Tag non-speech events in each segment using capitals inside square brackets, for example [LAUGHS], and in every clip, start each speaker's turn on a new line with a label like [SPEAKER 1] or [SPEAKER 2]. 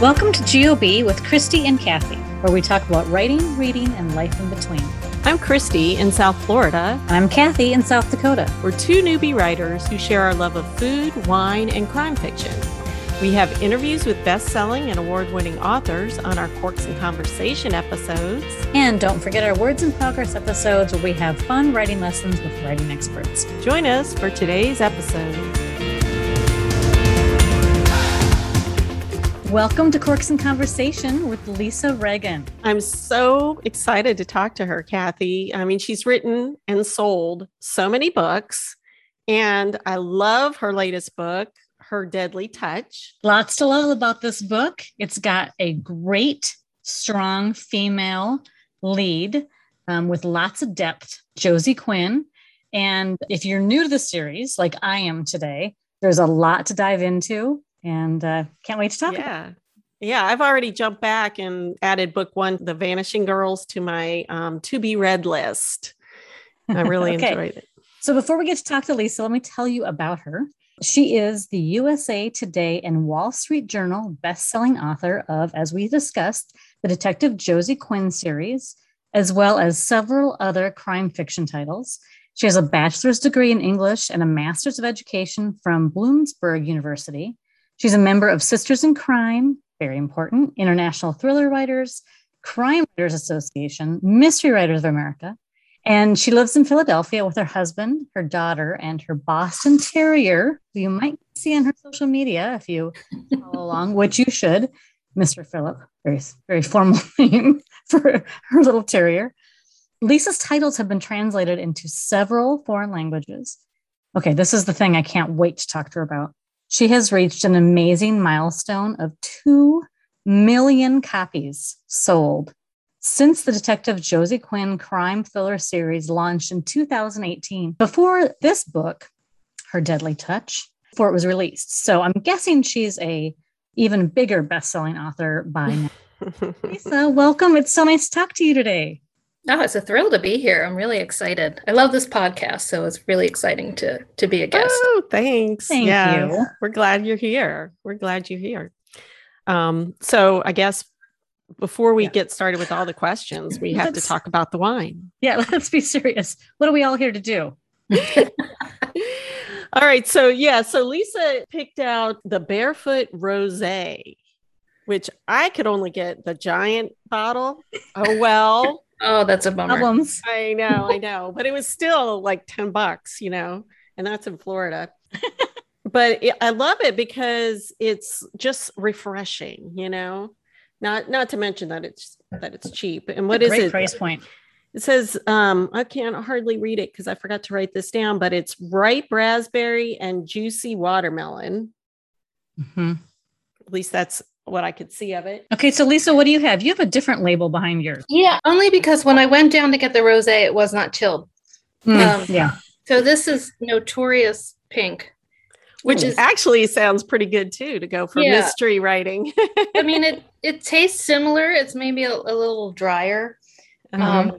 [SPEAKER 1] Welcome to GOB with Christy and Kathy, where we talk about writing, reading, and life in between.
[SPEAKER 2] I'm Christy in South Florida.
[SPEAKER 1] And I'm Kathy in South Dakota.
[SPEAKER 2] We're two newbie writers who share our love of food, wine, and crime fiction. We have interviews with best selling and award winning authors on our Corks and Conversation episodes.
[SPEAKER 1] And don't forget our Words in Progress episodes where we have fun writing lessons with writing experts.
[SPEAKER 2] Join us for today's episode.
[SPEAKER 1] Welcome to Corks and Conversation with Lisa Regan.
[SPEAKER 2] I'm so excited to talk to her, Kathy. I mean, she's written and sold so many books, and I love her latest book, her deadly touch.
[SPEAKER 1] Lots to love about this book. It's got a great, strong female lead um, with lots of depth, Josie Quinn. And if you're new to the series, like I am today, there's a lot to dive into and uh, can't wait to talk
[SPEAKER 2] yeah. Yeah, I've already jumped back and added book one, The Vanishing Girls, to my um, to be read list. I [LAUGHS] really okay. enjoyed it.
[SPEAKER 1] So before we get to talk to Lisa, let me tell you about her. She is the USA Today and Wall Street Journal best-selling author of, as we discussed, the Detective Josie Quinn series, as well as several other crime fiction titles. She has a bachelor's degree in English and a master's of education from Bloomsburg University. She's a member of Sisters in Crime, very important, International Thriller Writers, Crime Writers Association, Mystery Writers of America, and she lives in Philadelphia with her husband, her daughter, and her Boston Terrier, who you might see on her social media if you follow along, which you should. Mr. Philip, very, very formal [LAUGHS] name for her little terrier. Lisa's titles have been translated into several foreign languages. Okay, this is the thing I can't wait to talk to her about. She has reached an amazing milestone of 2 million copies sold since the Detective Josie Quinn crime thriller series launched in 2018. Before this book, Her Deadly Touch, before it was released. So I'm guessing she's a even bigger best-selling author by now. [LAUGHS] Lisa, welcome. It's so nice to talk to you today.
[SPEAKER 3] Oh, it's a thrill to be here. I'm really excited. I love this podcast, so it's really exciting to to be a guest.
[SPEAKER 2] Oh, thanks.
[SPEAKER 1] Thank yeah, you.
[SPEAKER 2] We're glad you're here. We're glad you're here. Um, so I guess before we yeah. get started with all the questions, we have to talk about the wine.
[SPEAKER 1] Yeah, [LAUGHS] let's be serious. What are we all here to do? [LAUGHS]
[SPEAKER 2] all right. So, yeah, so Lisa picked out the Barefoot Rose, which I could only get the giant bottle. Oh, well.
[SPEAKER 3] Oh, that's a bummer.
[SPEAKER 1] Problems.
[SPEAKER 2] I know, I know. But it was still like 10 bucks, you know, and that's in Florida. [LAUGHS] but it, I love it because it's just refreshing, you know not not to mention that it's that it's cheap. And what is it?
[SPEAKER 1] Price point.
[SPEAKER 2] It says um, I can't hardly read it because I forgot to write this down, but it's ripe raspberry and juicy watermelon. Mm-hmm. At least that's what I could see of it.
[SPEAKER 1] Okay, so Lisa, what do you have? You have a different label behind yours.
[SPEAKER 3] Yeah, only because when I went down to get the rosé, it was not chilled.
[SPEAKER 1] Mm, um, yeah.
[SPEAKER 3] So this is notorious pink
[SPEAKER 2] which is actually sounds pretty good too to go for yeah. mystery writing. [LAUGHS]
[SPEAKER 3] I mean, it it tastes similar. It's maybe a, a little drier, uh-huh. um,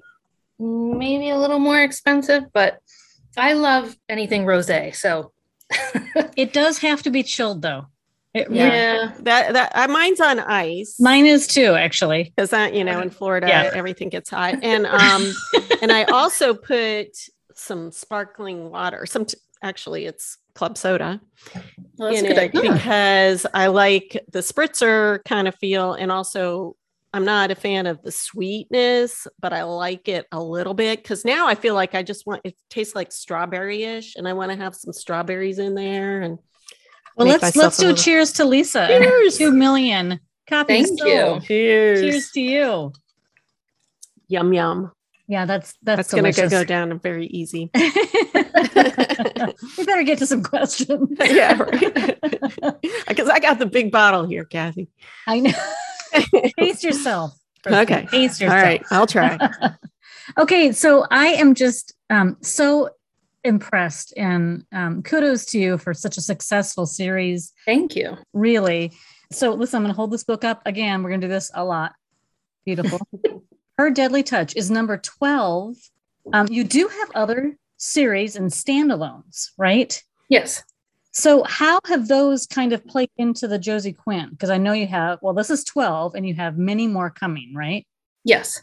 [SPEAKER 3] maybe a little more expensive, but I love anything rosé. So [LAUGHS]
[SPEAKER 1] it does have to be chilled though.
[SPEAKER 3] It, yeah,
[SPEAKER 2] that that uh, mine's on ice.
[SPEAKER 1] Mine is too, actually,
[SPEAKER 2] because that you know in Florida yeah. everything gets hot, and um, [LAUGHS] and I also put some sparkling water. Some t- actually, it's club soda well, in it because I like the spritzer kind of feel, and also I'm not a fan of the sweetness, but I like it a little bit because now I feel like I just want it tastes like strawberry ish, and I want to have some strawberries in there. And
[SPEAKER 1] well, let's let's do a little... cheers to Lisa. Cheers, two million copies.
[SPEAKER 3] Thank you.
[SPEAKER 2] Cheers.
[SPEAKER 1] Cheers to you.
[SPEAKER 2] Yum yum.
[SPEAKER 1] Yeah, that's that's,
[SPEAKER 2] that's gonna go down very easy. [LAUGHS] [LAUGHS] we
[SPEAKER 1] better get to some questions. [LAUGHS]
[SPEAKER 2] yeah, because I got the big bottle here, Kathy.
[SPEAKER 1] I know. Pace yourself.
[SPEAKER 2] Okay.
[SPEAKER 1] Pace yourself.
[SPEAKER 2] All right, I'll try.
[SPEAKER 1] okay, so I am just um, so impressed and um, kudos to you for such a successful series.
[SPEAKER 3] Thank you.
[SPEAKER 1] Really. So listen, I'm going to hold this book up again. We're going to do this a lot. Beautiful. [LAUGHS] Her Deadly Touch is number 12. Um, you do have other series and standalones, right?
[SPEAKER 3] Yes.
[SPEAKER 1] So, how have those kind of played into the Josie Quinn? Because I know you have, well, this is 12 and you have many more coming, right?
[SPEAKER 3] Yes.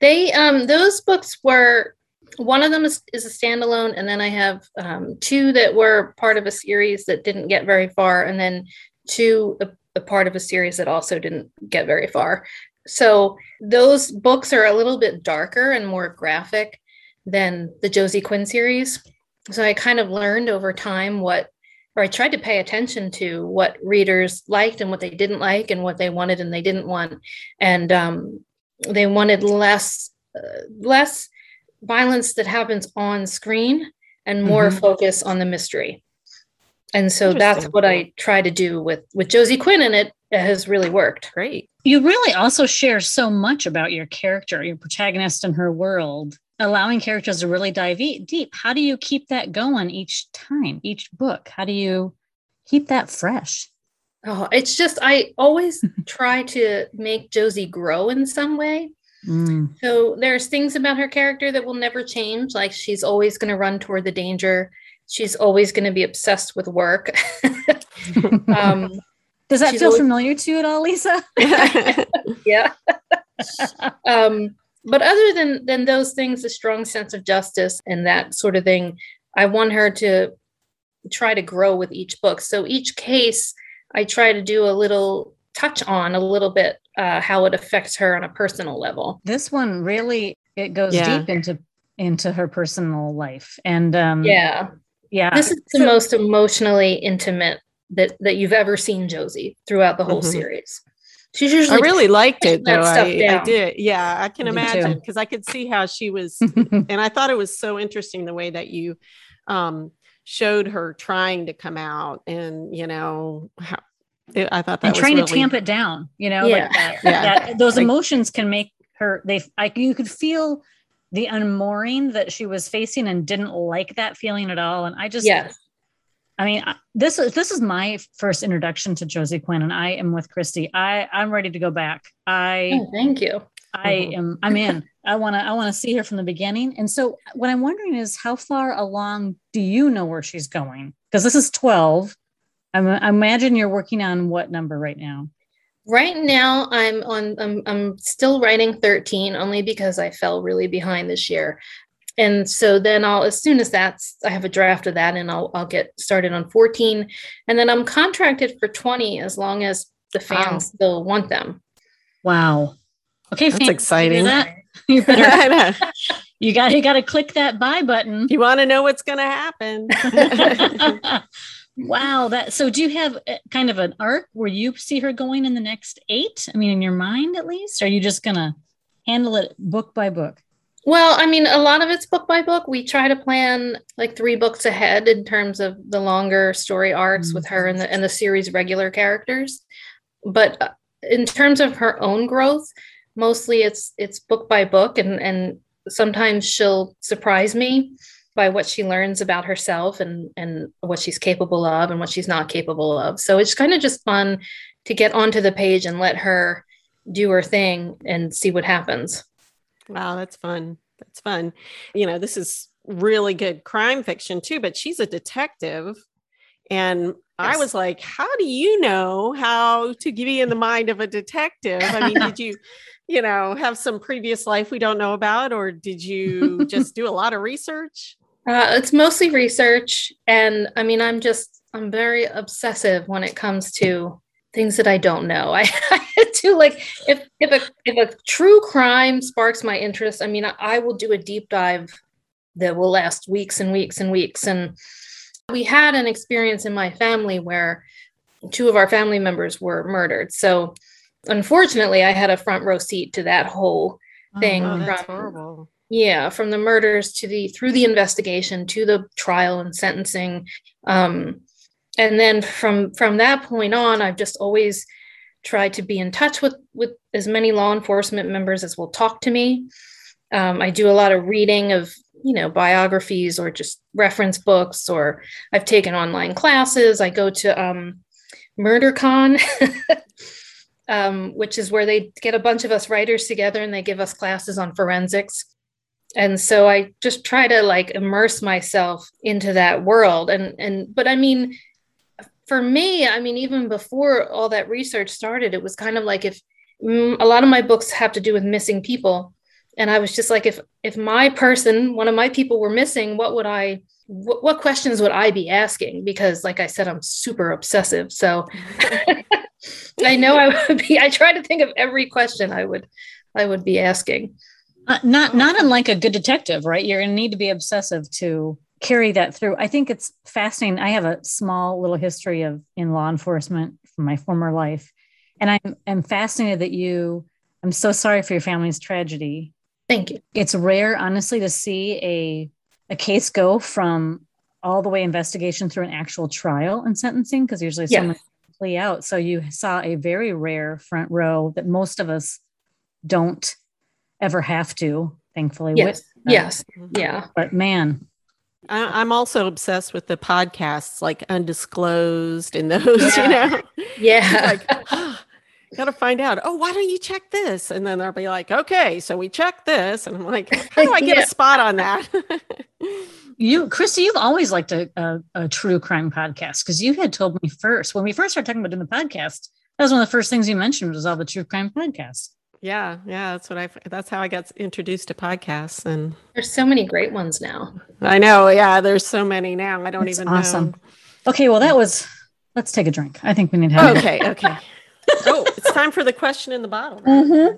[SPEAKER 3] They, um, those books were, one of them is, is a standalone, and then I have um, two that were part of a series that didn't get very far, and then two, a, a part of a series that also didn't get very far. So, those books are a little bit darker and more graphic than the Josie Quinn series. So, I kind of learned over time what or I tried to pay attention to what readers liked and what they didn't like and what they wanted and they didn't want. And um, they wanted less uh, less violence that happens on screen and more mm-hmm. focus on the mystery. And so that's what I try to do with with Josie Quinn and it, it has really worked.
[SPEAKER 2] Great.
[SPEAKER 1] You really also share so much about your character, your protagonist and her world allowing characters to really dive deep. How do you keep that going each time, each book? How do you keep that fresh?
[SPEAKER 3] Oh, it's just I always try to make Josie grow in some way. Mm. So there's things about her character that will never change. Like she's always going to run toward the danger. She's always going to be obsessed with work. [LAUGHS]
[SPEAKER 1] um, Does that feel always... familiar to you at all, Lisa? [LAUGHS]
[SPEAKER 3] yeah. um, but other than than those things a strong sense of justice and that sort of thing i want her to try to grow with each book so each case i try to do a little touch on a little bit uh, how it affects her on a personal level
[SPEAKER 1] this one really it goes yeah. deep into into her personal life and um
[SPEAKER 3] yeah
[SPEAKER 1] yeah
[SPEAKER 3] this is the so, most emotionally intimate that that you've ever seen josie throughout the whole mm-hmm. series
[SPEAKER 2] She's usually I really liked it though. I, I, did. Yeah, I can imagine because I could see how she was, [LAUGHS] and I thought it was so interesting the way that you um, showed her trying to come out, and you know how. It, I thought that and
[SPEAKER 1] trying
[SPEAKER 2] really,
[SPEAKER 1] to tamp it down. You know, yeah. like that, [LAUGHS] yeah. That, those like, emotions can make her. They, I, you could feel the unmooring that she was facing and didn't like that feeling at all. And I just,
[SPEAKER 3] yes.
[SPEAKER 1] I mean, this is this is my first introduction to Josie Quinn, and I am with Christy. I I'm ready to go back. I
[SPEAKER 3] oh, thank you.
[SPEAKER 1] I mm-hmm. am. I'm in. I want to. I want to see her from the beginning. And so, what I'm wondering is, how far along do you know where she's going? Because this is 12. I'm, I imagine you're working on what number right now?
[SPEAKER 3] Right now, I'm on. I'm, I'm still writing 13, only because I fell really behind this year and so then I'll as soon as that's I have a draft of that and I'll I'll get started on 14 and then I'm contracted for 20 as long as the fans wow. still want them.
[SPEAKER 1] Wow. Okay,
[SPEAKER 2] that's fans, exciting.
[SPEAKER 1] That? [LAUGHS] You better you got you got to click that buy button.
[SPEAKER 2] You want to know what's going to happen. [LAUGHS] [LAUGHS]
[SPEAKER 1] wow, that so do you have kind of an arc where you see her going in the next 8? I mean in your mind at least, are you just going to handle it book by book?
[SPEAKER 3] Well, I mean, a lot of it's book by book. We try to plan like three books ahead in terms of the longer story arcs mm-hmm. with her and the and the series regular characters. But uh, in terms of her own growth, mostly it's it's book by book, and and sometimes she'll surprise me by what she learns about herself and and what she's capable of and what she's not capable of. So it's kind of just fun to get onto the page and let her do her thing and see what happens.
[SPEAKER 2] Wow, that's fun. That's fun. You know, this is really good crime fiction too, but she's a detective. And. I was like, how do you know how to be in the mind of a detective? I mean, did you, [LAUGHS] you know, have some previous life we don't know about, or did you just do a lot of research?
[SPEAKER 3] Uh, it's mostly research. And I mean, I'm just, I'm very obsessive when it comes to things that I don't know. [LAUGHS] I, I do like if if a if a true crime sparks my interest, I mean, I, I will do a deep dive that will last weeks and weeks and weeks. And we had an experience in my family where two of our family members were murdered. So unfortunately, I had a front row seat to that whole oh, thing.
[SPEAKER 2] Oh, from, horrible.
[SPEAKER 3] Yeah, from the murders to the through the investigation to the trial and sentencing. Um, and then from from that point on i've just always tried to be in touch with with as many law enforcement members as will talk to me. Um, i do a lot of reading of you know biographies or just reference books or i've taken online classes. I go to um, murdercon [LAUGHS] um, which is where they get a bunch of us writers together and they give us classes on forensics and so i just try to like immerse myself into that world and and but i mean for me, I mean, even before all that research started, it was kind of like if mm, a lot of my books have to do with missing people. And I was just like, if if my person, one of my people were missing, what would I what, what questions would I be asking? Because like I said, I'm super obsessive. So [LAUGHS] I know I would be, I try to think of every question I would I would be asking.
[SPEAKER 1] Uh, not not unlike a good detective, right? You're gonna need to be obsessive to carry that through. I think it's fascinating. I have a small little history of in law enforcement from my former life. And I'm, I'm fascinated that you, I'm so sorry for your family's tragedy.
[SPEAKER 3] Thank you.
[SPEAKER 1] It's rare, honestly, to see a, a case go from all the way investigation through an actual trial and sentencing, because usually yeah. someone plea out. So you saw a very rare front row that most of us don't ever have to, thankfully.
[SPEAKER 3] Yes. Yes. Yeah.
[SPEAKER 1] But man,
[SPEAKER 2] I, am also obsessed with the podcasts like Undisclosed and those, yeah. you know? [LAUGHS]
[SPEAKER 3] Yeah.
[SPEAKER 2] like, oh, gotta find out. Oh, why don't you check this? And then they'll be like, okay, so we check this. And I'm like, how do I get [LAUGHS] yeah. a spot on that? [LAUGHS]
[SPEAKER 1] you, Christy, you've always liked a, a, a true crime podcast because you had told me first when we first started talking about doing the podcast. That was one of the first things you mentioned was all the true crime podcasts.
[SPEAKER 2] Yeah, yeah, that's what I. That's how I got introduced to podcasts, and
[SPEAKER 3] there's so many great ones now.
[SPEAKER 2] I know. Yeah, there's so many now. I don't even awesome. know.
[SPEAKER 1] Okay, well, that was. Let's take a drink. I think we need to have.
[SPEAKER 2] Okay, [LAUGHS] okay. oh, it's time for the question in the bottle. Right? Mm-hmm.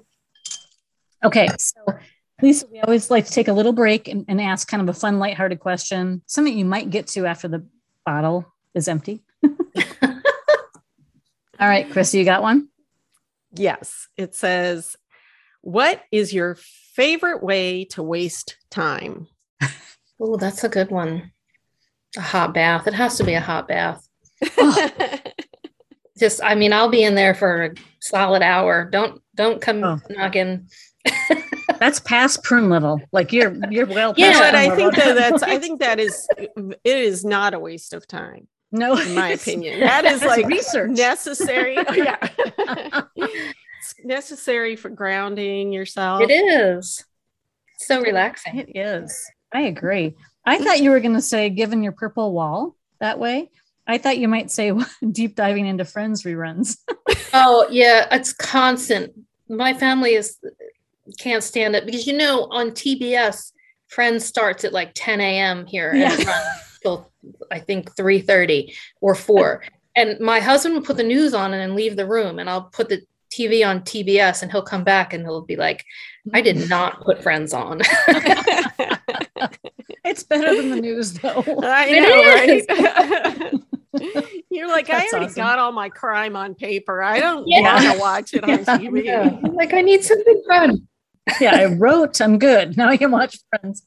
[SPEAKER 1] Okay, so Lisa, we always like to take a little break and, and ask kind of a fun, lighthearted question, something you might get to after the bottle is empty. [LAUGHS] All right, Chrissy, you got one?
[SPEAKER 2] Yes, it says, What is your favorite way to waste time? [LAUGHS]
[SPEAKER 3] oh, that's a good one. A hot bath. It has to be a hot bath. Oh. [LAUGHS] Just, I mean, I'll be in there for a solid hour. Don't don't come oh. knocking. [LAUGHS]
[SPEAKER 1] that's past prune level. Like you're you're well.
[SPEAKER 2] Yeah, but I think that that's I think that is it is not a waste of time.
[SPEAKER 1] No,
[SPEAKER 2] in my opinion, [LAUGHS] that is like research necessary. Oh, [LAUGHS] yeah, [LAUGHS] it's necessary for grounding yourself.
[SPEAKER 3] It is so relaxing.
[SPEAKER 1] It is. I agree. I thought you were going to say, given your purple wall that way. I thought you might say deep diving into Friends reruns.
[SPEAKER 3] oh yeah, it's constant. My family is can't stand it because you know on TBS, Friends starts at like 10 a.m. here yeah. and runs till I think 3:30 or 4. And my husband will put the news on and then leave the room and I'll put the TV on TBS and he'll come back and he'll be like, I did not put friends on. [LAUGHS]
[SPEAKER 1] it's better than the news though. [LAUGHS]
[SPEAKER 2] I know, right? [LAUGHS] You're like, That's I already awesome. got all my crime on paper. I don't yeah. want to watch it on TV.
[SPEAKER 3] Yeah. Like, I need something fun.
[SPEAKER 1] yeah, I wrote, I'm good. Now I can watch Friends.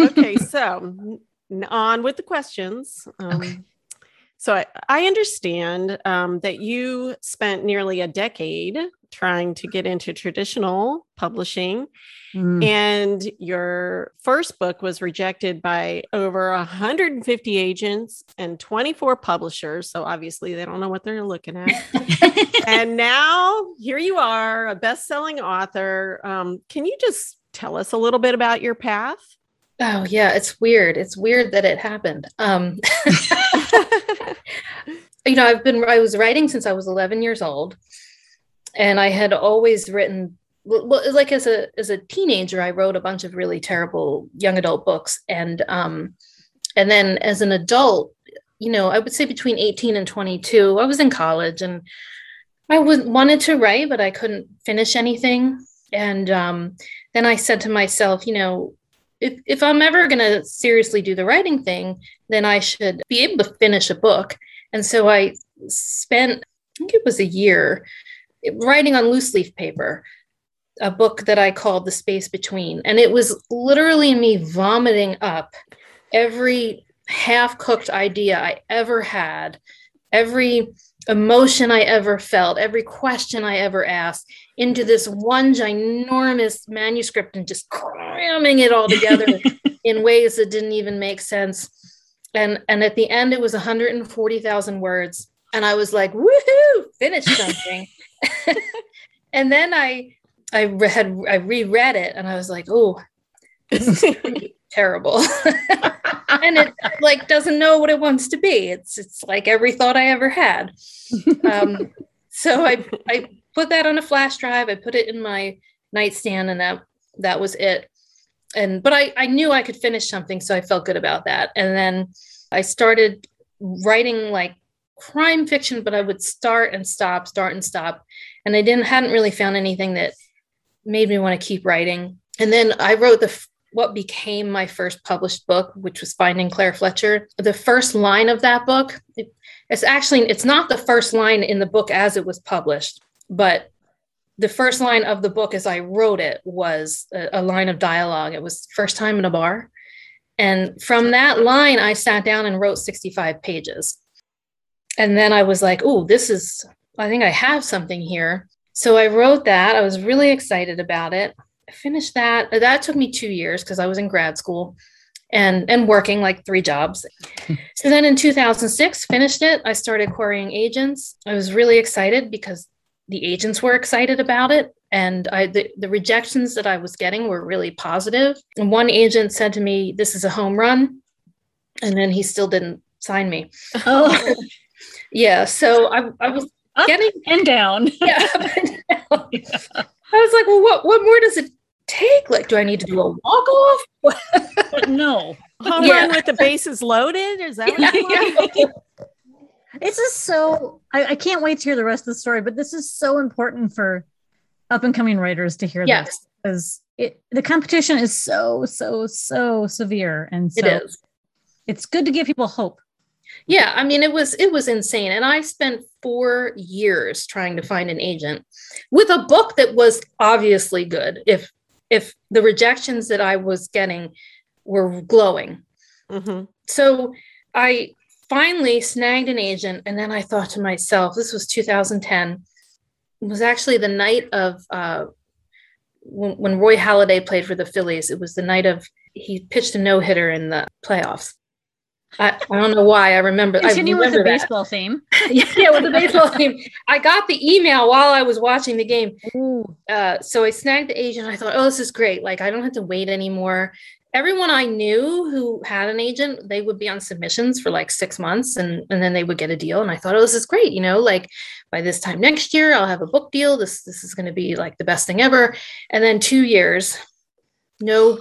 [SPEAKER 2] okay, so on with the questions. Um, okay. So I, I understand um, that you spent nearly a decade trying to get into traditional publishing. Mm. And your first book was rejected by over 150 agents and 24 publishers. So obviously, they don't know what they're looking at. [LAUGHS] and now here you are, a best selling author. Um, can you just tell us a little bit about your path?
[SPEAKER 3] Oh yeah, it's weird. It's weird that it happened. Um, [LAUGHS] you know, I've been I was writing since I was 11 years old, and I had always written. Well, like as a as a teenager, I wrote a bunch of really terrible young adult books, and um, and then as an adult, you know, I would say between 18 and 22, I was in college, and I was wanted to write, but I couldn't finish anything. And um, then I said to myself, you know, if, if I'm ever going to seriously do the writing thing, then I should be able to finish a book. And so I spent, I think it was a year, writing on loose leaf paper a book that I called The Space Between. And it was literally me vomiting up every half cooked idea I ever had, every emotion I ever felt, every question I ever asked into this one ginormous manuscript and just cramming it all together [LAUGHS] in ways that didn't even make sense. And and at the end it was 140,000 words and I was like, "Woohoo, finished something." [LAUGHS] and then I I had I reread it and I was like, "Oh, this is [LAUGHS] terrible." [LAUGHS] and it [LAUGHS] like doesn't know what it wants to be. It's it's like every thought I ever had. Um, so I I put that on a flash drive. I put it in my nightstand, and that that was it. And but I I knew I could finish something, so I felt good about that. And then I started writing like crime fiction, but I would start and stop, start and stop, and I didn't hadn't really found anything that made me want to keep writing. And then I wrote the what became my first published book, which was Finding Claire Fletcher. The first line of that book, it, it's actually it's not the first line in the book as it was published, but the first line of the book as I wrote it was a, a line of dialogue. It was first time in a bar. And from that line, I sat down and wrote 65 pages. And then I was like, oh, this is, I think I have something here. So I wrote that. I was really excited about it. Finished that. That took me two years because I was in grad school and and working like three jobs. [LAUGHS] so then in 2006, finished it. I started querying agents. I was really excited because the agents were excited about it and I the, the rejections that I was getting were really positive. And one agent said to me, "This is a home run," and then he still didn't sign me. Oh, [LAUGHS] yeah. So I I was
[SPEAKER 1] Up getting and down. Yeah,
[SPEAKER 3] and [LAUGHS] down. yeah. I was like, well, what what more does it take? Like, do I need to do a walk off? [LAUGHS]
[SPEAKER 1] no. [LAUGHS]
[SPEAKER 2] Home yeah. run with the bases loaded? Is that what yeah. [LAUGHS]
[SPEAKER 1] This is so I, I, can't wait to hear the rest of the story, but this is so important for up and coming writers to hear yes. this because it the competition is so, so, so severe. And so it is. It's good to give people hope.
[SPEAKER 3] Yeah, I mean it was it was insane. And I spent four years trying to find an agent with a book that was obviously good. If if the rejections that I was getting were glowing. Mm-hmm. So I finally snagged an agent. And then I thought to myself, this was 2010. It was actually the night of uh, when, when Roy Halladay played for the Phillies. It was the night of he pitched a no hitter in the playoffs. I, I don't know why I remember.
[SPEAKER 1] Continue
[SPEAKER 3] I
[SPEAKER 1] remember with the that. baseball theme. [LAUGHS]
[SPEAKER 3] yeah, with the baseball [LAUGHS] theme. I got the email while I was watching the game. Uh, so I snagged the agent. I thought, oh, this is great. Like I don't have to wait anymore. Everyone I knew who had an agent, they would be on submissions for like six months, and and then they would get a deal. And I thought, oh, this is great. You know, like by this time next year, I'll have a book deal. This this is going to be like the best thing ever. And then two years, no,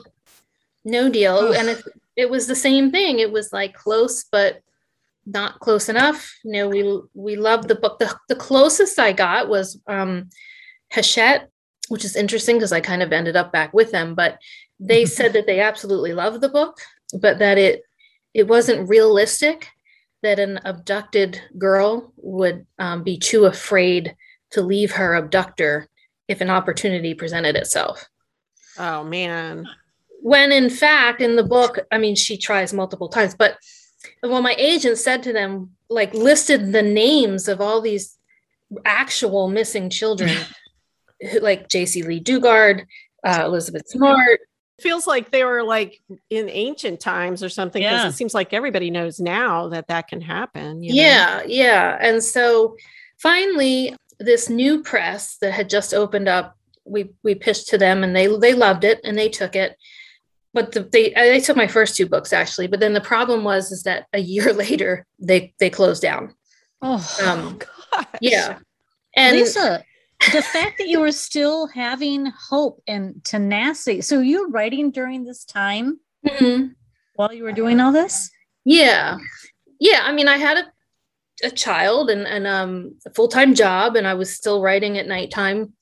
[SPEAKER 3] no deal. and it, it was the same thing. It was like close, but not close enough. You know, we we loved the book. The, the closest I got was um Hachette, which is interesting because I kind of ended up back with them, but they [LAUGHS] said that they absolutely loved the book, but that it it wasn't realistic that an abducted girl would um, be too afraid to leave her abductor if an opportunity presented itself.
[SPEAKER 2] Oh man
[SPEAKER 3] when in fact in the book i mean she tries multiple times but well my agent said to them like listed the names of all these actual missing children [LAUGHS] like Jaycee Lee Dugard uh, elizabeth smart
[SPEAKER 2] feels like they were like in ancient times or something because yeah. it seems like everybody knows now that that can happen
[SPEAKER 3] yeah know? yeah and so finally this new press that had just opened up we we pitched to them and they they loved it and they took it but the, they they took my first two books actually but then the problem was is that a year [LAUGHS] later they they closed down
[SPEAKER 1] oh, um, [LAUGHS]
[SPEAKER 3] gosh. yeah
[SPEAKER 1] and lisa the fact that you were still having hope and tenacity so you're writing during this time mm-hmm. while you were doing all this
[SPEAKER 3] yeah yeah i mean i had a, a child and, and um, a full-time job and i was still writing at nighttime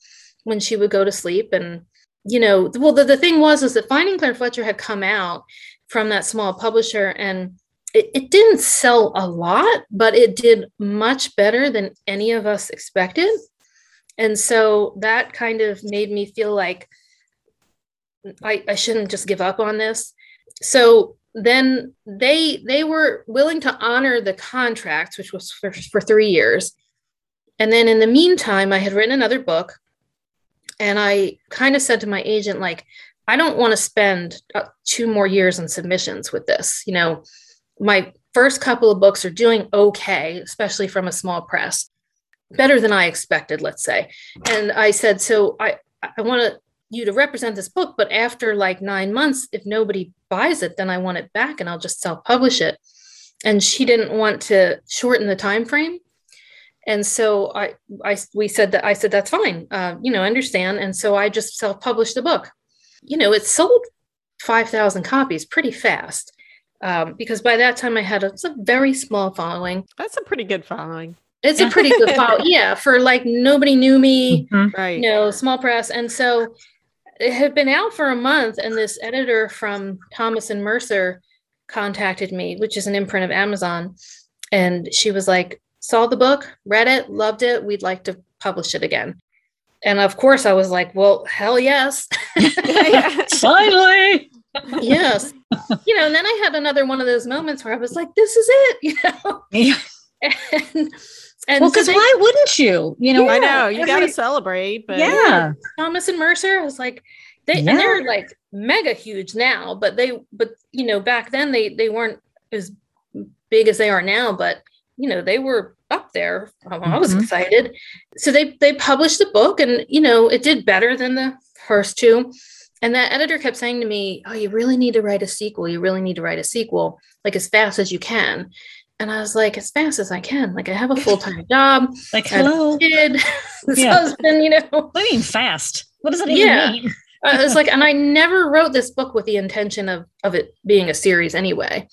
[SPEAKER 3] when she would go to sleep and you know, well, the, the thing was is that Finding Claire Fletcher had come out from that small publisher and it, it didn't sell a lot, but it did much better than any of us expected. And so that kind of made me feel like I, I shouldn't just give up on this. So then they they were willing to honor the contract, which was for, for three years. And then in the meantime, I had written another book and I kind of said to my agent, like, I don't want to spend uh, two more years in submissions with this. You know, my first couple of books are doing okay, especially from a small press, better than I expected, let's say. And I said, so I, I want to you to represent this book, but after like nine months, if nobody buys it, then I want it back and I'll just self-publish it. And she didn't want to shorten the time frame. And so I, I we said that I said that's fine, uh, you know, understand. And so I just self-published the book. You know, it sold five thousand copies pretty fast um, because by that time I had a, a, very small following.
[SPEAKER 2] That's a pretty good following.
[SPEAKER 3] It's a pretty good [LAUGHS] following, yeah. For like nobody knew me,
[SPEAKER 2] mm-hmm. right?
[SPEAKER 3] You know, small press, and so it had been out for a month, and this editor from Thomas and Mercer contacted me, which is an imprint of Amazon, and she was like, "Saw the book, read it, loved it. We'd like to publish it again." And of course, I was like, "Well, hell yes!" [LAUGHS]
[SPEAKER 1] Finally,
[SPEAKER 3] yes. You know, and then I had another one of those moments where I was like, "This is it," [LAUGHS] you know.
[SPEAKER 1] Yeah.
[SPEAKER 3] And and
[SPEAKER 1] well, because so why wouldn't you? You know,
[SPEAKER 2] yeah, I know you got to celebrate, but
[SPEAKER 1] yeah,
[SPEAKER 3] Thomas and Mercer. I was like, they yeah. and they're like mega huge now, but they, but you know, back then they they weren't as big as they are now, but you know, they were up there. I was mm-hmm. excited. So they they published the book, and you know, it did better than the first two. And that editor kept saying to me, "Oh, you really need to write a sequel. You really need to write a sequel, like as fast as you can." And I was like, as fast as I can. Like I have a full time [LAUGHS] job.
[SPEAKER 1] like hello,
[SPEAKER 3] kid, [LAUGHS] yeah. [LAUGHS] husband. You know,
[SPEAKER 1] what do you mean fast? What does that even yeah. mean?
[SPEAKER 3] uh, it's like, and I never wrote this book with the intention of of it being a series anyway.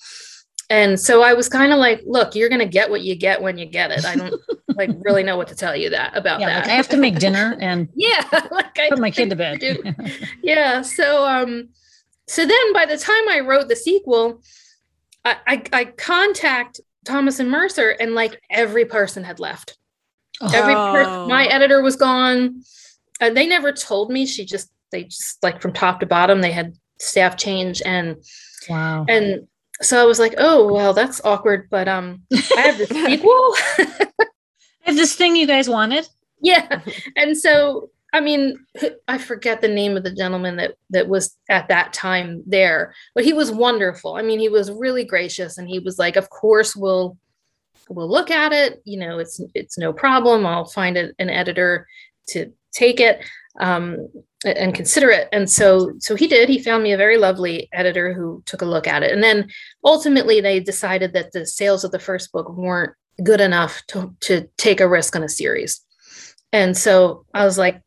[SPEAKER 3] And so I was kind of like, look, you're gonna get what you get when you get it. I don't [LAUGHS] like really know what to tell you that about
[SPEAKER 1] yeah,
[SPEAKER 3] that.
[SPEAKER 1] Like I have to make dinner [LAUGHS] and
[SPEAKER 3] yeah, [LAUGHS] like I
[SPEAKER 1] put my kid to bed.
[SPEAKER 3] yeah. So um, so then by the time I wrote the sequel, I, I, I contact Thomas and Mercer, and like every person had left. Oh. Every per- my editor was gone. Uh, they never told me. She just they just like from top to bottom they had staff change and
[SPEAKER 1] wow.
[SPEAKER 3] And so I was like, oh well, that's awkward. But um, I have the [LAUGHS] sequel.
[SPEAKER 1] I have this thing you guys wanted.
[SPEAKER 3] Yeah, and so I mean, I forget the name of the gentleman that that was at that time there, but he was wonderful. I mean, he was really gracious, and he was like, "Of course, we'll we'll look at it. You know, it's it's no problem. I'll find a, an editor to take it um, and consider it." And so so he did. He found me a very lovely editor who took a look at it, and then ultimately they decided that the sales of the first book weren't good enough to to take a risk on a series. And so I was like,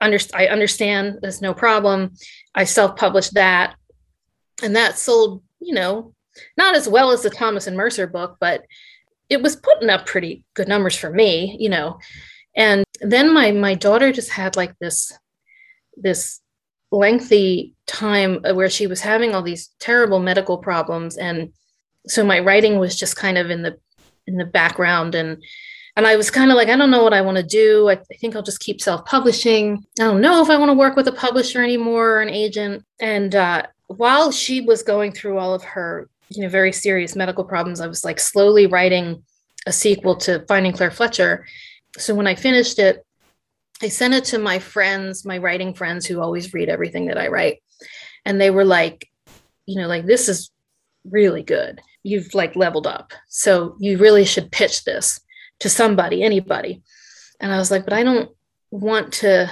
[SPEAKER 3] under, I understand there's no problem. I self-published that. And that sold, you know, not as well as the Thomas and Mercer book, but it was putting up pretty good numbers for me, you know. And then my my daughter just had like this this lengthy time where she was having all these terrible medical problems and so my writing was just kind of in the in the background and and I was kind of like, I don't know what I want to do. I, I think I'll just keep self publishing. I don't know if I want to work with a publisher anymore or an agent. And uh, while she was going through all of her, you know, very serious medical problems, I was like slowly writing a sequel to Finding Claire Fletcher. So when I finished it, I sent it to my friends, my writing friends who always read everything that I write. And they were like, you know, like, this is really good. You've like leveled up. So you really should pitch this to somebody, anybody. And I was like, but I don't want to,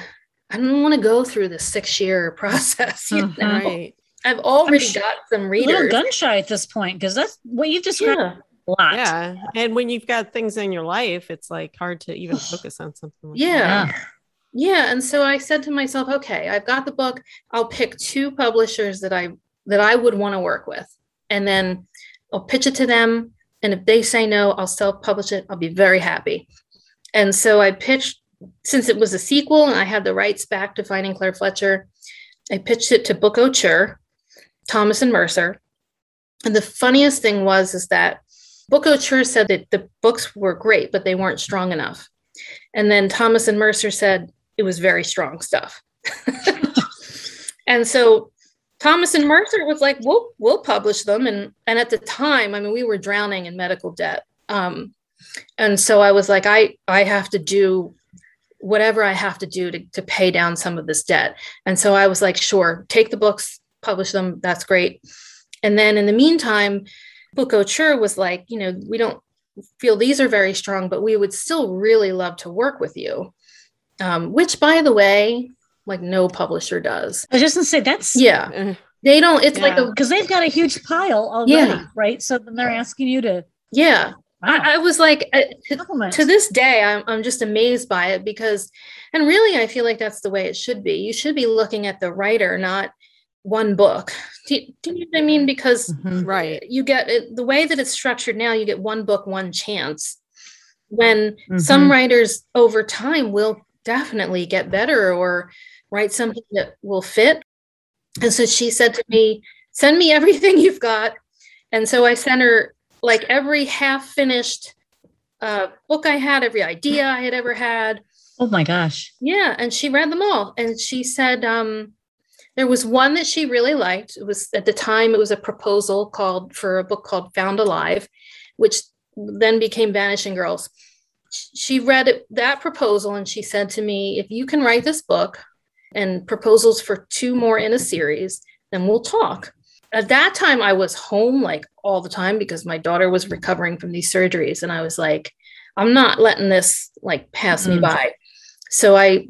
[SPEAKER 3] I don't want to go through this six year [LAUGHS] process. You uh-huh. know? Right. I've already sh- got some readers. A
[SPEAKER 1] little gun shy at this point because that's what you've described. Yeah. A lot.
[SPEAKER 2] Yeah. And when you've got things in your life, it's like hard to even focus on something like
[SPEAKER 3] yeah. That. Yeah. And so I said to myself, okay, I've got the book. I'll pick two publishers that I that I would want to work with. And then I'll pitch it to them and if they say no, I'll self publish it. I'll be very happy. And so I pitched, since it was a sequel and I had the rights back to Finding Claire Fletcher, I pitched it to Bookouture, Thomas and Mercer. And the funniest thing was is that Bookouture said that the books were great, but they weren't strong enough. And then Thomas and Mercer said it was very strong stuff. [LAUGHS] and so Thomas and Mercer was like, "We'll we'll publish them," and and at the time, I mean, we were drowning in medical debt, um, and so I was like, "I I have to do whatever I have to do to to pay down some of this debt," and so I was like, "Sure, take the books, publish them. That's great." And then in the meantime, Bookouture was like, "You know, we don't feel these are very strong, but we would still really love to work with you." Um, which, by the way, like no publisher does.
[SPEAKER 1] I was just gonna say that's
[SPEAKER 3] yeah. Uh, they don't. It's yeah. like
[SPEAKER 1] because they've got a huge pile already, yeah. right? So then they're asking you to.
[SPEAKER 3] Yeah, wow. I, I, was like, uh, to, to, this day, I'm I'm just amazed by it because, and really, I feel like that's the way it should be. You should be looking at the writer, not one book. Do you, do you know what I mean? Because
[SPEAKER 2] mm-hmm. right,
[SPEAKER 3] you get it, the way that it's structured now. You get one book, one chance. When mm-hmm. some writers over time will definitely get better or write something that will fit. And so she said to me, "Send me everything [LAUGHS] you've got." And so I sent her like every half finished uh, book I had, every idea I had ever had.
[SPEAKER 1] Oh my gosh.
[SPEAKER 3] Yeah. And she read them all. And she said, um, there was one that she really liked. It was at the time, it was a proposal called for a book called Found Alive, which then became Vanishing Girls. She read it, that proposal and she said to me, If you can write this book and proposals for two more in a series, then we'll talk. At that time, I was home like all the time because my daughter was recovering from these surgeries. And I was like, I'm not letting this like pass mm-hmm. me by. So I,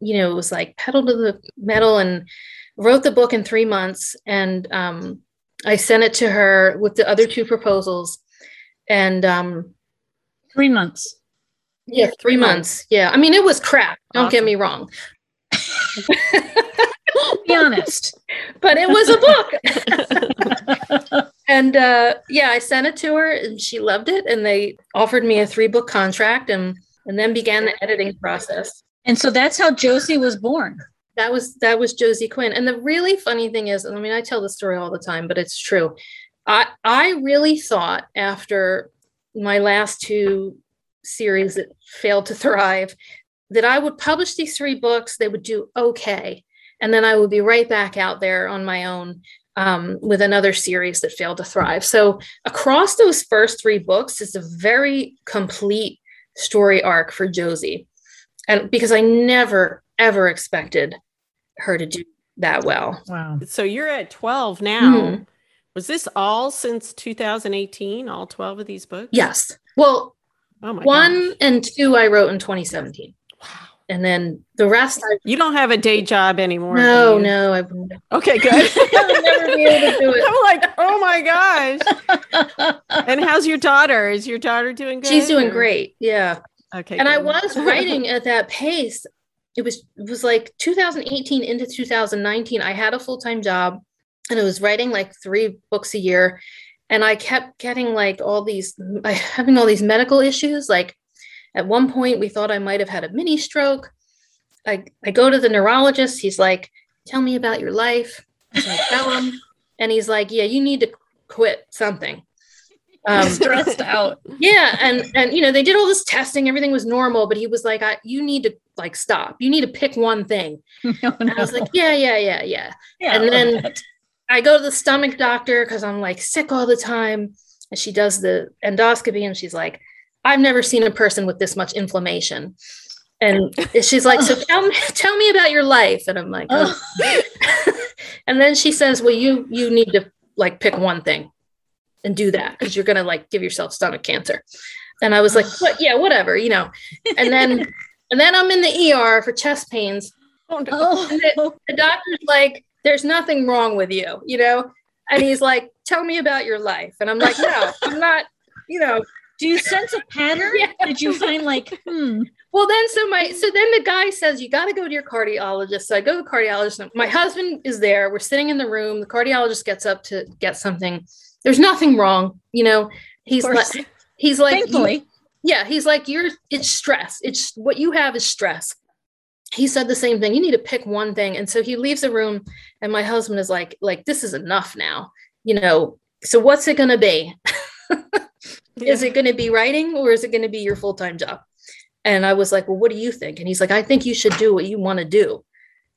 [SPEAKER 3] you know, it was like pedal to the metal and wrote the book in three months and um, I sent it to her with the other two proposals. And um,
[SPEAKER 1] three months.
[SPEAKER 3] Yeah, three months. Yeah. I mean, it was crap. Don't awesome. get me wrong.
[SPEAKER 1] Be honest. [LAUGHS]
[SPEAKER 3] But it was a book. [LAUGHS] and uh, yeah, I sent it to her and she loved it. And they offered me a three book contract and, and then began the editing process.
[SPEAKER 1] And so that's how Josie was born
[SPEAKER 3] that was that was Josie Quinn. And the really funny thing is, I mean, I tell the story all the time, but it's true. I I really thought after my last two series that failed to thrive that I would publish these three books, they would do okay, and then I would be right back out there on my own um, with another series that failed to thrive. So across those first three books it's a very complete story arc for Josie, and because I never ever expected her to do that well.
[SPEAKER 1] Wow.
[SPEAKER 2] So you're at 12 now. Mm-hmm. Was this all since 2018? All 12 of these books?
[SPEAKER 3] Yes. Well, oh one gosh. and two I wrote in 2017. Wow. And then the rest I,
[SPEAKER 2] You don't have a day job anymore.
[SPEAKER 3] No, no. I
[SPEAKER 2] Okay, [LAUGHS] good. I'll never be able to do it. [LAUGHS] I'm like, oh my gosh. and how's your daughter? Is your daughter doing good?
[SPEAKER 3] She's doing or? great. Yeah. Okay. And good. I was [LAUGHS] writing at that pace it was it was like 2018 into 2019 i had a full-time job and i was writing like three books a year and i kept getting like all these [LAUGHS] having all these medical issues like at one point we thought i might have had a mini stroke i, I go to the neurologist he's like tell me about your life I tell him and he's like yeah you need to quit something [LAUGHS]
[SPEAKER 1] um, stressed out.
[SPEAKER 3] Yeah, and and you know they did all this testing, everything was normal, but he was like, I, "You need to like stop. You need to pick one thing." [LAUGHS] No, no. I was like, "Yeah, yeah, yeah, yeah." yeah and then I go to the stomach doctor because I'm like sick all the time, and she does the endoscopy, and she's like, "I've never seen a person with this much inflammation." And [LAUGHS] she's like, "So tell me, tell me about your life." And I'm like, oh. [LAUGHS] and then she says, "Well, you you need to like pick one thing." and do that because you're gonna like give yourself stomach cancer. And I was like, what? Yeah, whatever, you know. And then [LAUGHS] and then I'm in the ER for chest pains. Oh, no. the, the doctor's like, there's nothing wrong with you, you know? And he's like, tell me about your life. And I'm like, no, I'm not, you know.
[SPEAKER 1] Do you sense a pattern? Yeah. Did you find like, hmm?
[SPEAKER 3] Well, then so my so then the guy says you got to go to your cardiologist. So I go to the cardiologist. My husband is there. We're sitting in the room. The cardiologist gets up to get something there's nothing wrong. You know, he's like, he's like,
[SPEAKER 1] thankfully,
[SPEAKER 3] yeah, he's like, you're, it's stress. It's what you have is stress. He said the same thing. You need to pick one thing. And so he leaves the room and my husband is like, like, this is enough now, you know, so what's it going to be? [LAUGHS] yeah. Is it going to be writing or is it going to be your full-time job? And I was like, well, what do you think? And he's like, I think you should do what you want to do,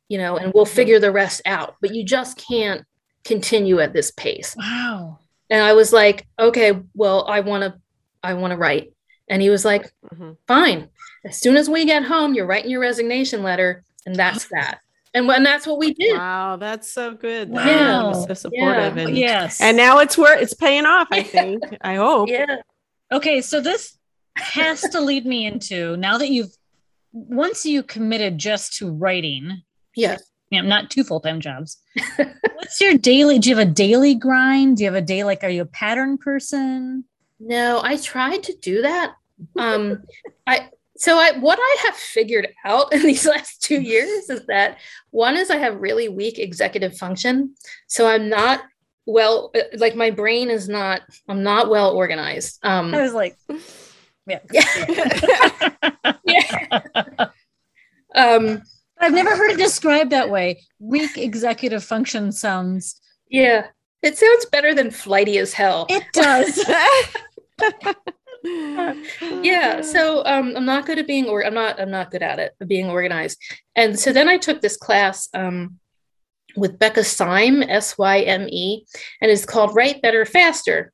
[SPEAKER 3] you know, and we'll figure the rest out, but you just can't continue at this pace.
[SPEAKER 1] Wow
[SPEAKER 3] and i was like okay well i want to i want to write and he was like mm-hmm. fine as soon as we get home you're writing your resignation letter and that's that and when that's what we did
[SPEAKER 2] wow that's so good wow so supportive
[SPEAKER 1] yeah. and yes
[SPEAKER 2] and now it's where it's paying off i think i hope
[SPEAKER 3] yeah
[SPEAKER 1] okay so this has to lead me into now that you've once you committed just to writing
[SPEAKER 3] Yes.
[SPEAKER 1] Yeah, not two full time jobs. [LAUGHS] What's your daily? Do you have a daily grind? Do you have a day like? Are you a pattern person?
[SPEAKER 3] No, I tried to do that. Um, I so I what I have figured out [LAUGHS] in these last two years is that one is I have really weak executive function, so I'm not well. Like my brain is not. I'm not well organized. Um,
[SPEAKER 1] I was like, [LAUGHS]
[SPEAKER 3] yeah. yeah. [LAUGHS] um,
[SPEAKER 1] I've never heard it described that way. Weak executive function sounds.
[SPEAKER 3] Yeah, it sounds better than flighty as hell.
[SPEAKER 1] It does. [LAUGHS]
[SPEAKER 3] yeah so um, i'm not good at being or i'm not i'm not good at it being organized. And so then i took this class um, with becca syme s-y-m-e and it's called write better faster.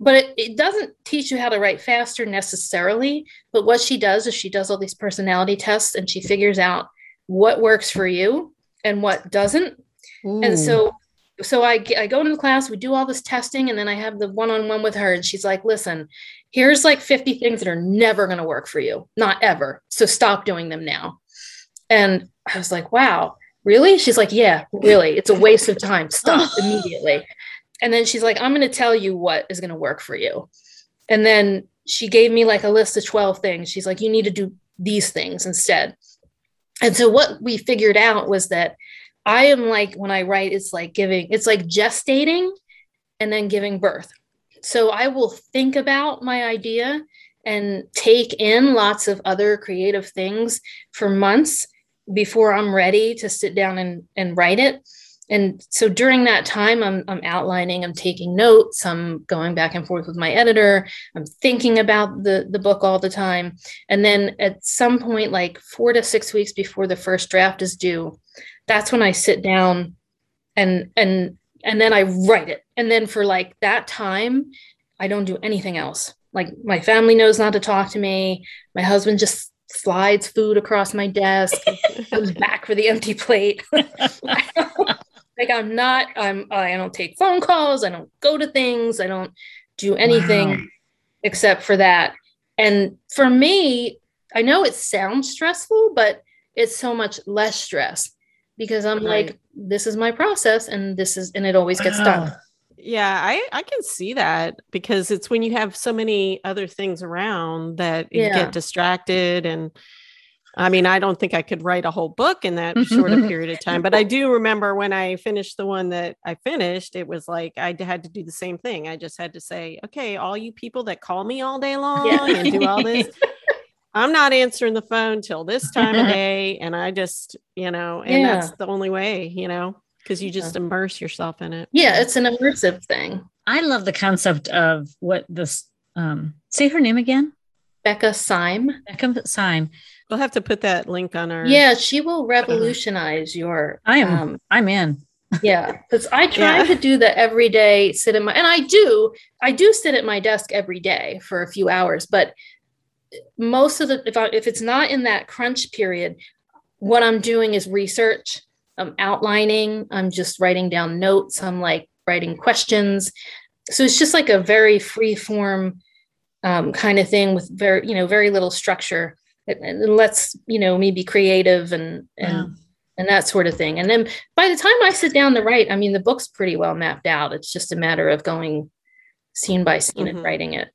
[SPEAKER 3] But it, it doesn't teach you how to write faster necessarily but what she does is she does all these personality tests and she figures out what works for you and what doesn't. Ooh. and so so I, I go into the class we do all this testing and then i have the one-on-one with her and she's like listen here's like 50 things that are never going to work for you. Not ever. So stop doing them now. And i was like wow really? She's like yeah really. It's a waste of time. Stop [LAUGHS] immediately. And then she's like i'm going to tell you what is going to work for you. And then she gave me like a list of 12 things. She's like you need to do these things instead. And so what we figured out was that I am like when I write, it's like giving, it's like gestating and then giving birth. So I will think about my idea and take in lots of other creative things for months before I'm ready to sit down and, and write it. And so during that time, I'm, I'm outlining, I'm taking notes, I'm going back and forth with my editor, I'm thinking about the, the book all the time. And then at some point, like four to six weeks before the first draft is due, that's when I sit down and and and then I write it. And then for like that time, I don't do anything else. Like my family knows not to talk to me. My husband just slides food across my desk, [LAUGHS] comes back for the empty plate. [LAUGHS] like I'm not, I'm I don't take phone calls, I don't go to things, I don't do anything wow. except for that. And for me, I know it sounds stressful, but it's so much less stress because I'm right. like, this is my process and this is, and it always gets wow. done. Ah.
[SPEAKER 2] Yeah, I, I can see that because it's when you have so many other things around that you yeah. get distracted. And I mean, I don't think I could write a whole book in that short a period of time, but I do remember when I finished the one that I finished, it was like I had to do the same thing. I just had to say, okay, all you people that call me all day long yeah. and do all this. [LAUGHS] I'm not answering the phone till this time of [LAUGHS] day. And I just, you know, and yeah. that's the only way, you know, because you just immerse yourself in it.
[SPEAKER 3] Yeah, it's an immersive thing.
[SPEAKER 1] I love the concept of what this um say her name again.
[SPEAKER 3] Becca Syme.
[SPEAKER 1] Becca Syme.
[SPEAKER 2] We'll have to put that link on our
[SPEAKER 3] Yeah, she will revolutionize your
[SPEAKER 1] I am um, I'm in.
[SPEAKER 3] yeah, because I [LAUGHS] try yeah. to do the everyday sit in my and I do I do sit at my desk every day for a few hours, but most of the if I, if it's not in that crunch period, what I'm doing is research. I'm outlining. I'm just writing down notes. I'm like writing questions. So it's just like a very free form um, kind of thing with very you know very little structure. It, it lets you know me be creative and and. And that sort of thing. And then by the time I sit down to write, I mean, the book's pretty well mapped out. It's just a matter of going scene by scene mm-hmm. and writing it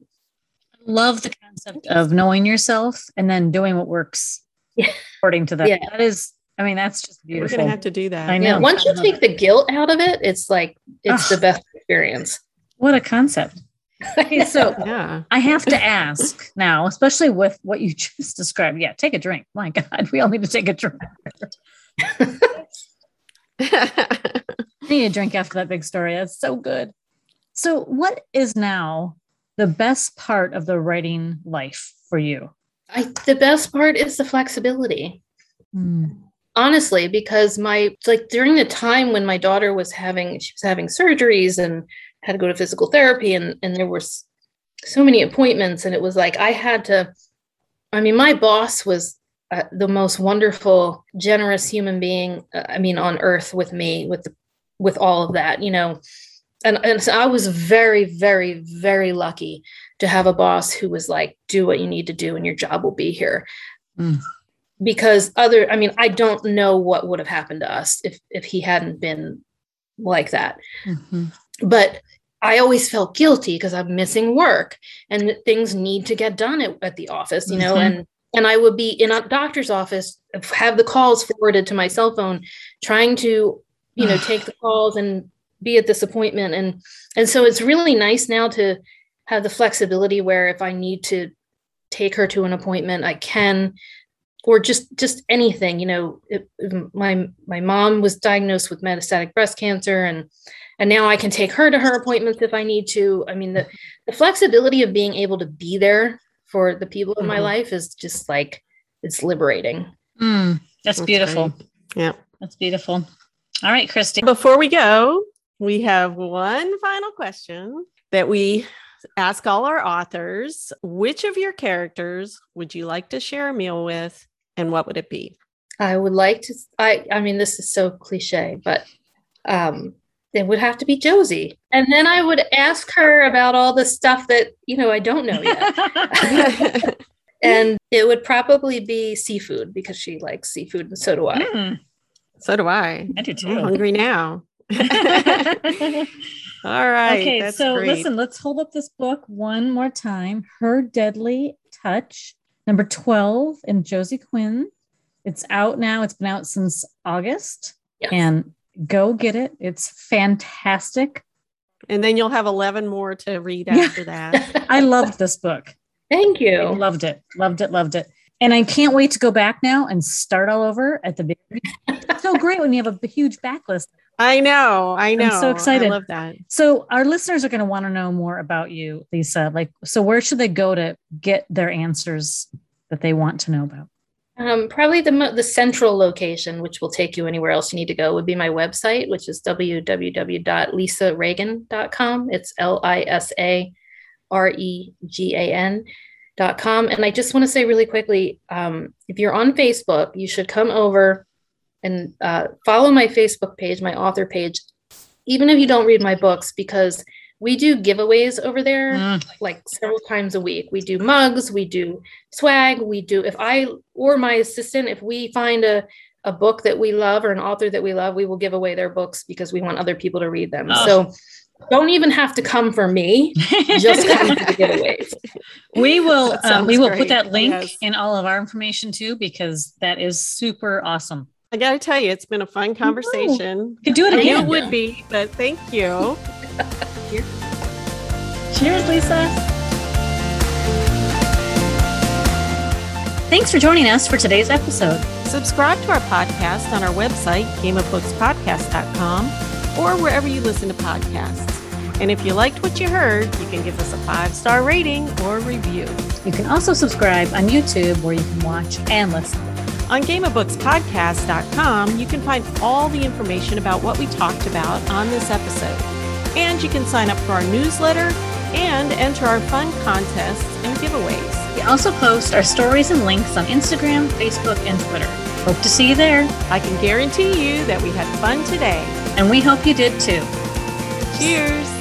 [SPEAKER 1] love the concept of knowing yourself and then doing what works yeah. according to that. Yeah. That is, I mean, that's just beautiful.
[SPEAKER 2] We're gonna have to do that.
[SPEAKER 3] I know. Yeah. Once you take the guilt out of it, it's like it's the best experience.
[SPEAKER 1] What a concept. [LAUGHS] so yeah. I have to ask now, especially with what you [LAUGHS] just described. Yeah, take a drink. My God, we all need to take a drink. [LAUGHS] I need a drink after that big story. That's so good. So, what is now the best part of the writing life for you?
[SPEAKER 3] I, the best part is the flexibility. Mm. Honestly, because my like during the time when my daughter was having she was having surgeries and had to go to physical therapy and and there were so many appointments and it was like I had to I mean my boss was uh, the most wonderful generous human being uh, I mean on earth with me with the, with all of that, you know and, and so I was very, very, very lucky to have a boss who was like, do what you need to do and your job will be here. Mm. because other i mean i don't know what would have happened to us if if he hadn't been like that mm-hmm. but i always felt guilty because i'm missing work and things need to get done at, at the office you know mm-hmm. and and i would be in a doctor's office have the calls forwarded to my cell phone trying to you know take the calls and be at this appointment and and so it's really nice now to have the flexibility where if i need to take her to an appointment i can or just just anything you know it, my my mom was diagnosed with metastatic breast cancer and and now i can take her to her appointments if i need to. I mean the the flexibility of being able to be there for the people in mm-hmm. my life is just like it's liberating.
[SPEAKER 1] Mm, that's, that's, beautiful. great. yeah that's beautiful. All right christy.
[SPEAKER 2] Before we go we have one final question that we ask all our authors which of your characters would you like to share a meal with and what would it be?
[SPEAKER 3] I would like to I I mean this is so cliche, but um it would have to be Josie. And then I would ask her about all the stuff that, you know, I don't know yet. [LAUGHS] and it would probably be seafood because she likes seafood and so do I. Mm.
[SPEAKER 2] So do I.
[SPEAKER 1] I do too.
[SPEAKER 2] I'm hungry now. [LAUGHS] All right.
[SPEAKER 1] Okay, so great. listen, let's hold up this book one more time. Her Deadly Touch, number 12 in Josie Quinn. It's out now. It's been out since August. Yes. And go get it. It's fantastic.
[SPEAKER 2] And then you'll have 11 more to read after yeah. that. [LAUGHS]
[SPEAKER 1] I loved this book.
[SPEAKER 3] Thank you.
[SPEAKER 1] I loved it. Loved it. Loved it. And I can't wait to go back now and start all over at the beginning. it's [LAUGHS] so great when you have a huge backlist.
[SPEAKER 2] I know. I know.
[SPEAKER 1] I'm so excited. I
[SPEAKER 2] love that.
[SPEAKER 1] So our listeners are going to want to know more about you, Lisa. Like, so where should they go to get their answers that they want to know about?
[SPEAKER 3] Um, probably the the central location, which will take you anywhere else you need to go, would be my website, which is www.lisaregan.com. It's L I S A R E G A N. Dot com. And I just want to say really quickly um, if you're on Facebook, you should come over and uh, follow my Facebook page, my author page, even if you don't read my books, because we do giveaways over there mm. like several times a week. We do mugs, we do swag, we do if I or my assistant, if we find a a book that we love or an author that we love, we will give away their books because we want other people to read them. Oh. So don't even have to come for me. Just [LAUGHS] come to the giveaways.
[SPEAKER 1] We will uh, we will great. put that link yes. in all of our information too because that is super awesome.
[SPEAKER 2] I got to tell you, it's been a fun conversation.
[SPEAKER 1] You could do it again.
[SPEAKER 2] It would be, but thank you.
[SPEAKER 1] Cheers. Cheers, Lisa. Thanks for joining us for today's episode.
[SPEAKER 2] Subscribe to our podcast on our website, gameofbookspodcast.com, or wherever you listen to podcasts. And if you liked what you heard, you can give us a five star rating or review.
[SPEAKER 1] You can also subscribe on YouTube where you can watch and listen.
[SPEAKER 2] On GameOfBooksPodcast.com, you can find all the information about what we talked about on this episode. And you can sign up for our newsletter and enter our fun contests and giveaways.
[SPEAKER 1] We also post our stories and links on Instagram, Facebook, and Twitter. Hope to see you there.
[SPEAKER 2] I can guarantee you that we had fun today.
[SPEAKER 1] And we hope you did too.
[SPEAKER 2] Cheers.